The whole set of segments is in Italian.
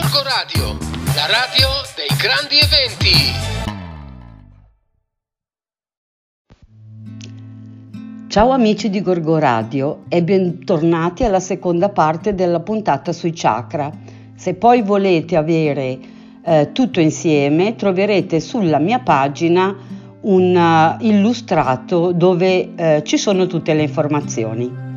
Gorgo Radio, la radio dei grandi eventi. Ciao amici di Gorgo Radio e bentornati alla seconda parte della puntata sui chakra. Se poi volete avere eh, tutto insieme troverete sulla mia pagina un uh, illustrato dove eh, ci sono tutte le informazioni.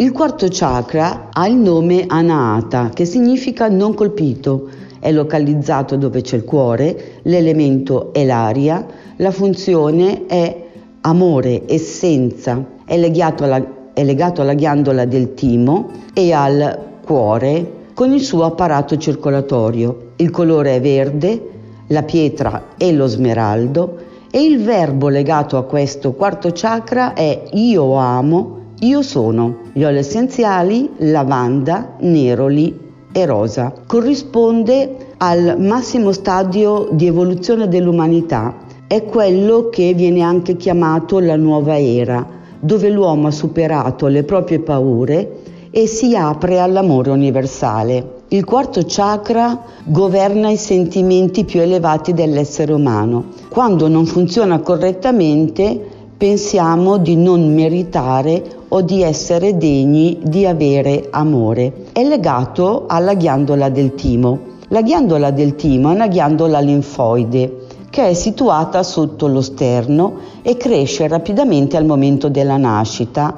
Il quarto chakra ha il nome Anahata, che significa non colpito. È localizzato dove c'è il cuore, l'elemento è l'aria, la funzione è amore, essenza, è legato alla, è legato alla ghiandola del timo e al cuore con il suo apparato circolatorio. Il colore è verde, la pietra è lo smeraldo e il verbo legato a questo quarto chakra è io amo io sono gli oli essenziali, lavanda, neroli e rosa. Corrisponde al massimo stadio di evoluzione dell'umanità. È quello che viene anche chiamato la nuova era, dove l'uomo ha superato le proprie paure e si apre all'amore universale. Il quarto chakra governa i sentimenti più elevati dell'essere umano. Quando non funziona correttamente, pensiamo di non meritare o di essere degni di avere amore. È legato alla ghiandola del timo. La ghiandola del timo è una ghiandola linfoide che è situata sotto lo sterno e cresce rapidamente al momento della nascita,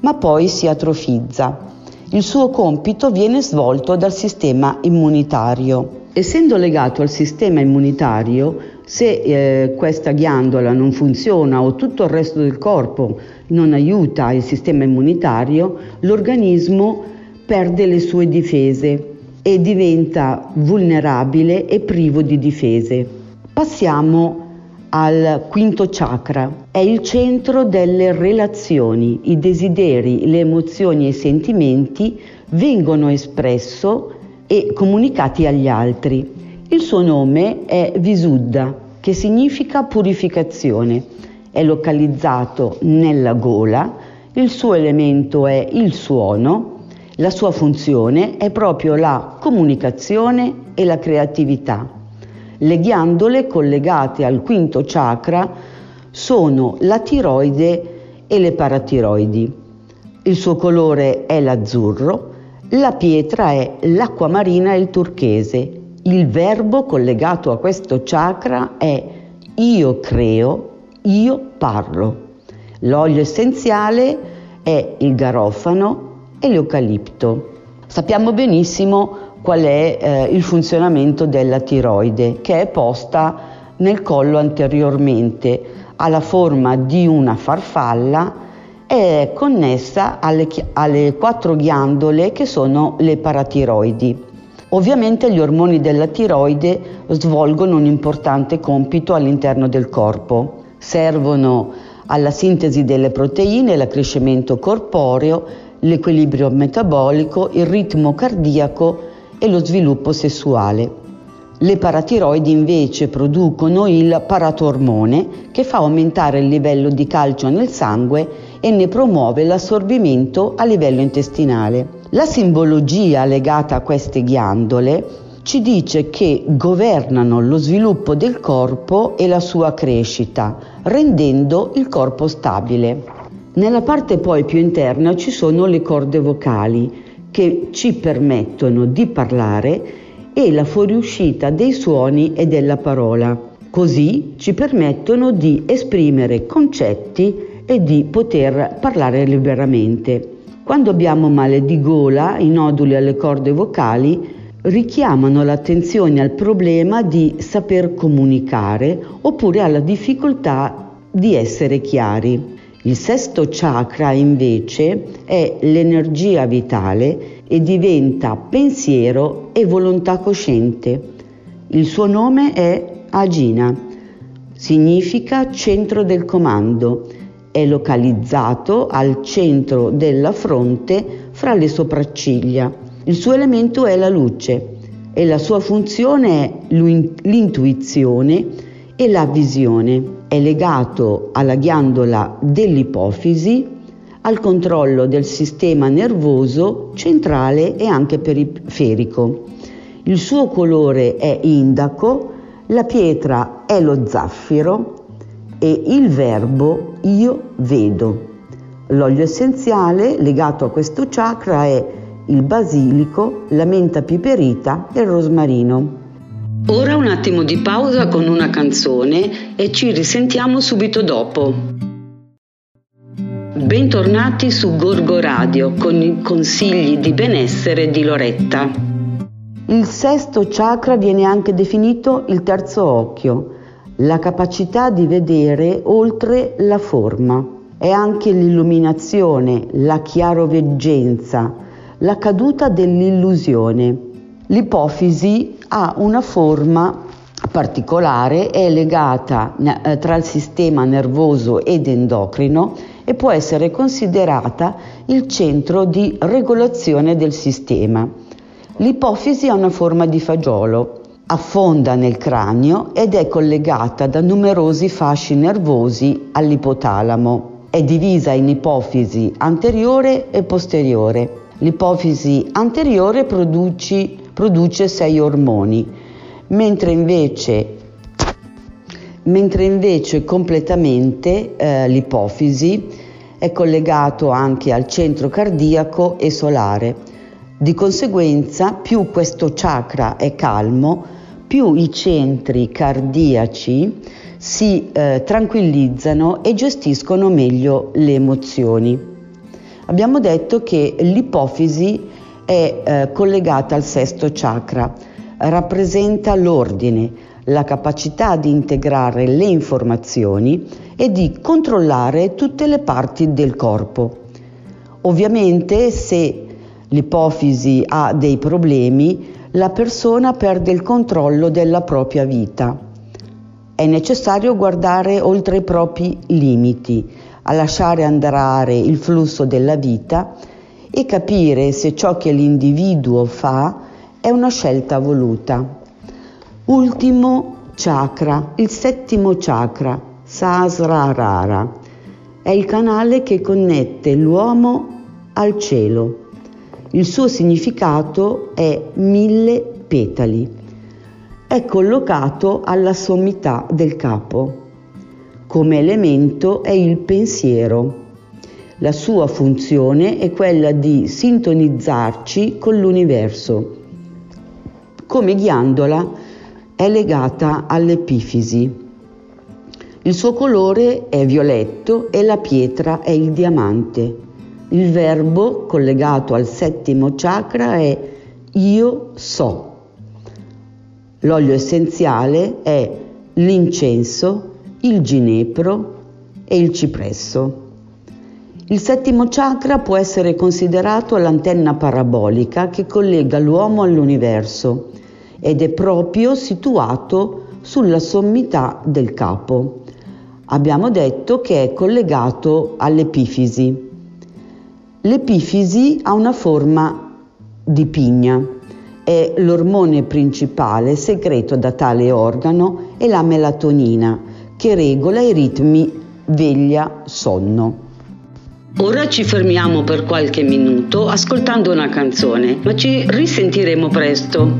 ma poi si atrofizza. Il suo compito viene svolto dal sistema immunitario. Essendo legato al sistema immunitario, se eh, questa ghiandola non funziona o tutto il resto del corpo non aiuta il sistema immunitario, l'organismo perde le sue difese e diventa vulnerabile e privo di difese. Passiamo al quinto chakra. È il centro delle relazioni. I desideri, le emozioni e i sentimenti vengono espressi e comunicati agli altri. Il suo nome è Visuddha, che significa purificazione è localizzato nella gola, il suo elemento è il suono, la sua funzione è proprio la comunicazione e la creatività. Le ghiandole collegate al quinto chakra sono la tiroide e le paratiroidi. Il suo colore è l'azzurro, la pietra è l'acqua marina e il turchese. Il verbo collegato a questo chakra è io creo io parlo. L'olio essenziale è il garofano e l'eucalipto. Sappiamo benissimo qual è eh, il funzionamento della tiroide, che è posta nel collo anteriormente, ha la forma di una farfalla e è connessa alle, alle quattro ghiandole che sono le paratiroidi. Ovviamente gli ormoni della tiroide svolgono un importante compito all'interno del corpo servono alla sintesi delle proteine, l'accrescimento corporeo, l'equilibrio metabolico, il ritmo cardiaco e lo sviluppo sessuale. Le paratiroidi invece producono il paratormone che fa aumentare il livello di calcio nel sangue e ne promuove l'assorbimento a livello intestinale. La simbologia legata a queste ghiandole ci dice che governano lo sviluppo del corpo e la sua crescita, rendendo il corpo stabile. Nella parte poi più interna ci sono le corde vocali che ci permettono di parlare e la fuoriuscita dei suoni e della parola. Così ci permettono di esprimere concetti e di poter parlare liberamente. Quando abbiamo male di gola, i noduli alle corde vocali richiamano l'attenzione al problema di saper comunicare oppure alla difficoltà di essere chiari. Il sesto chakra invece è l'energia vitale e diventa pensiero e volontà cosciente. Il suo nome è Agina, significa centro del comando, è localizzato al centro della fronte fra le sopracciglia il suo elemento è la luce e la sua funzione è l'intuizione e la visione. È legato alla ghiandola dell'ipofisi, al controllo del sistema nervoso centrale e anche periferico. Il suo colore è indaco, la pietra è lo zaffiro e il verbo io vedo. L'olio essenziale legato a questo chakra è il basilico, la menta piperita e il rosmarino. Ora un attimo di pausa con una canzone e ci risentiamo subito dopo. Bentornati su Gorgo Radio con i consigli di benessere di Loretta. Il sesto chakra viene anche definito il terzo occhio, la capacità di vedere oltre la forma. È anche l'illuminazione, la chiaroveggenza, la caduta dell'illusione. L'ipofisi ha una forma particolare, è legata eh, tra il sistema nervoso ed endocrino e può essere considerata il centro di regolazione del sistema. L'ipofisi ha una forma di fagiolo, affonda nel cranio ed è collegata da numerosi fasci nervosi all'ipotalamo. È divisa in ipofisi anteriore e posteriore. L'ipofisi anteriore produce produce sei ormoni, mentre invece, mentre invece completamente eh, l'ipofisi è collegato anche al centro cardiaco e solare. Di conseguenza, più questo chakra è calmo, più i centri cardiaci si eh, tranquillizzano e gestiscono meglio le emozioni. Abbiamo detto che l'ipofisi è eh, collegata al sesto chakra, rappresenta l'ordine, la capacità di integrare le informazioni e di controllare tutte le parti del corpo. Ovviamente se l'ipofisi ha dei problemi, la persona perde il controllo della propria vita. È necessario guardare oltre i propri limiti, a lasciare andare il flusso della vita e capire se ciò che l'individuo fa è una scelta voluta. Ultimo chakra, il settimo chakra, Sasrarara, è il canale che connette l'uomo al cielo. Il suo significato è mille petali. È collocato alla sommità del capo. Come elemento è il pensiero la sua funzione è quella di sintonizzarci con l'universo. Come ghiandola è legata all'epifisi. Il suo colore è violetto e la pietra è il diamante. Il verbo collegato al settimo chakra è io so. L'olio essenziale è l'incenso, il ginepro e il cipresso. Il settimo chakra può essere considerato l'antenna parabolica che collega l'uomo all'universo ed è proprio situato sulla sommità del capo. Abbiamo detto che è collegato all'epifisi. L'epifisi ha una forma di pigna, è l'ormone principale segreto da tale organo è la melatonina che regola i ritmi veglia-sonno. Ora ci fermiamo per qualche minuto ascoltando una canzone, ma ci risentiremo presto.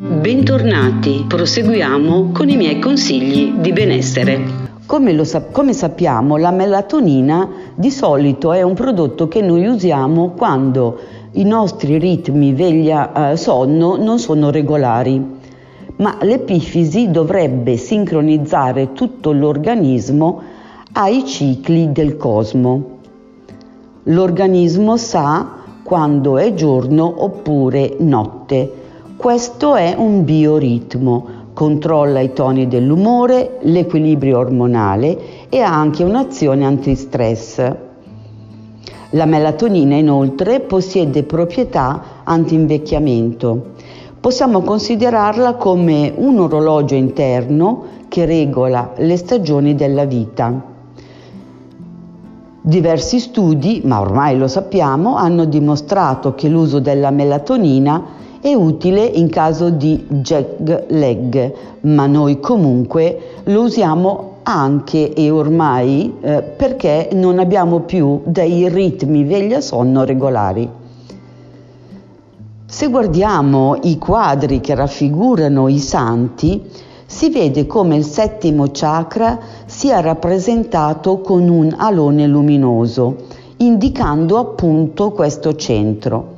Bentornati, proseguiamo con i miei consigli di benessere. Come, sa- come, sappiamo, la melatonina di solito è un prodotto che noi usiamo quando i nostri ritmi veglia-sonno eh, non sono regolari, ma l'epifisi dovrebbe sincronizzare tutto l'organismo ai cicli del cosmo. L'organismo sa quando è giorno oppure notte. Questo è un bioritmo, controlla i toni dell'umore, l'equilibrio ormonale e ha anche un'azione antistress. La melatonina inoltre possiede proprietà anti-invecchiamento. Possiamo considerarla come un orologio interno che regola le stagioni della vita. Diversi studi, ma ormai lo sappiamo, hanno dimostrato che l'uso della melatonina è utile in caso di jet lag, ma noi comunque lo usiamo anche e ormai eh, perché non abbiamo più dei ritmi veglia-sonno regolari. Se guardiamo i quadri che raffigurano i santi, si vede come il settimo chakra sia rappresentato con un alone luminoso, indicando appunto questo centro.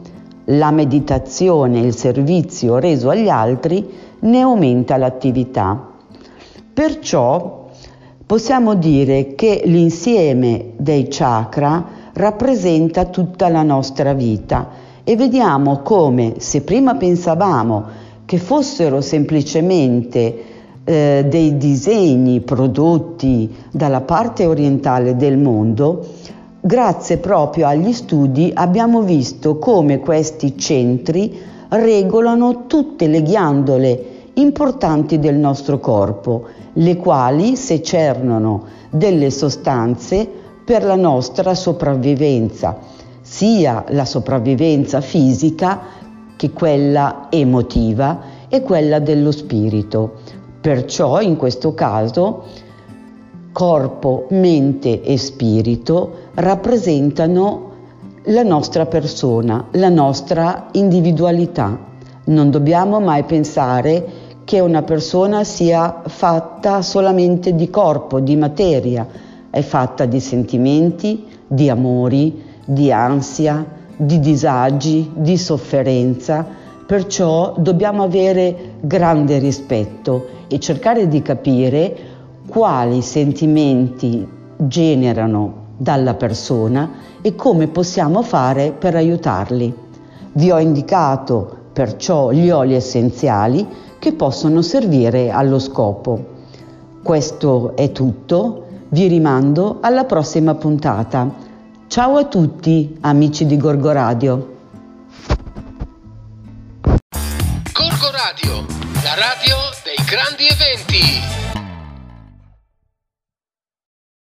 La meditazione e il servizio reso agli altri ne aumenta l'attività. Perciò possiamo dire che l'insieme dei chakra rappresenta tutta la nostra vita e vediamo come se prima pensavamo che fossero semplicemente eh, dei disegni prodotti dalla parte orientale del mondo, grazie proprio agli studi abbiamo visto come questi centri regolano tutte le ghiandole importanti del nostro corpo, le quali secernono delle sostanze per la nostra sopravvivenza, sia la sopravvivenza fisica che quella emotiva e quella dello spirito. Perciò in questo caso corpo, mente e spirito rappresentano la nostra persona, la nostra individualità. Non dobbiamo mai pensare che una persona sia fatta solamente di corpo, di materia, è fatta di sentimenti, di amori, di ansia, di disagi, di sofferenza, perciò dobbiamo avere grande rispetto e cercare di capire quali sentimenti generano dalla persona e come possiamo fare per aiutarli. Vi ho indicato perciò gli oli essenziali che possono servire allo scopo. Questo è tutto, vi rimando alla prossima puntata. Ciao a tutti amici di Gorgo Radio. La radio dei grandi eventi.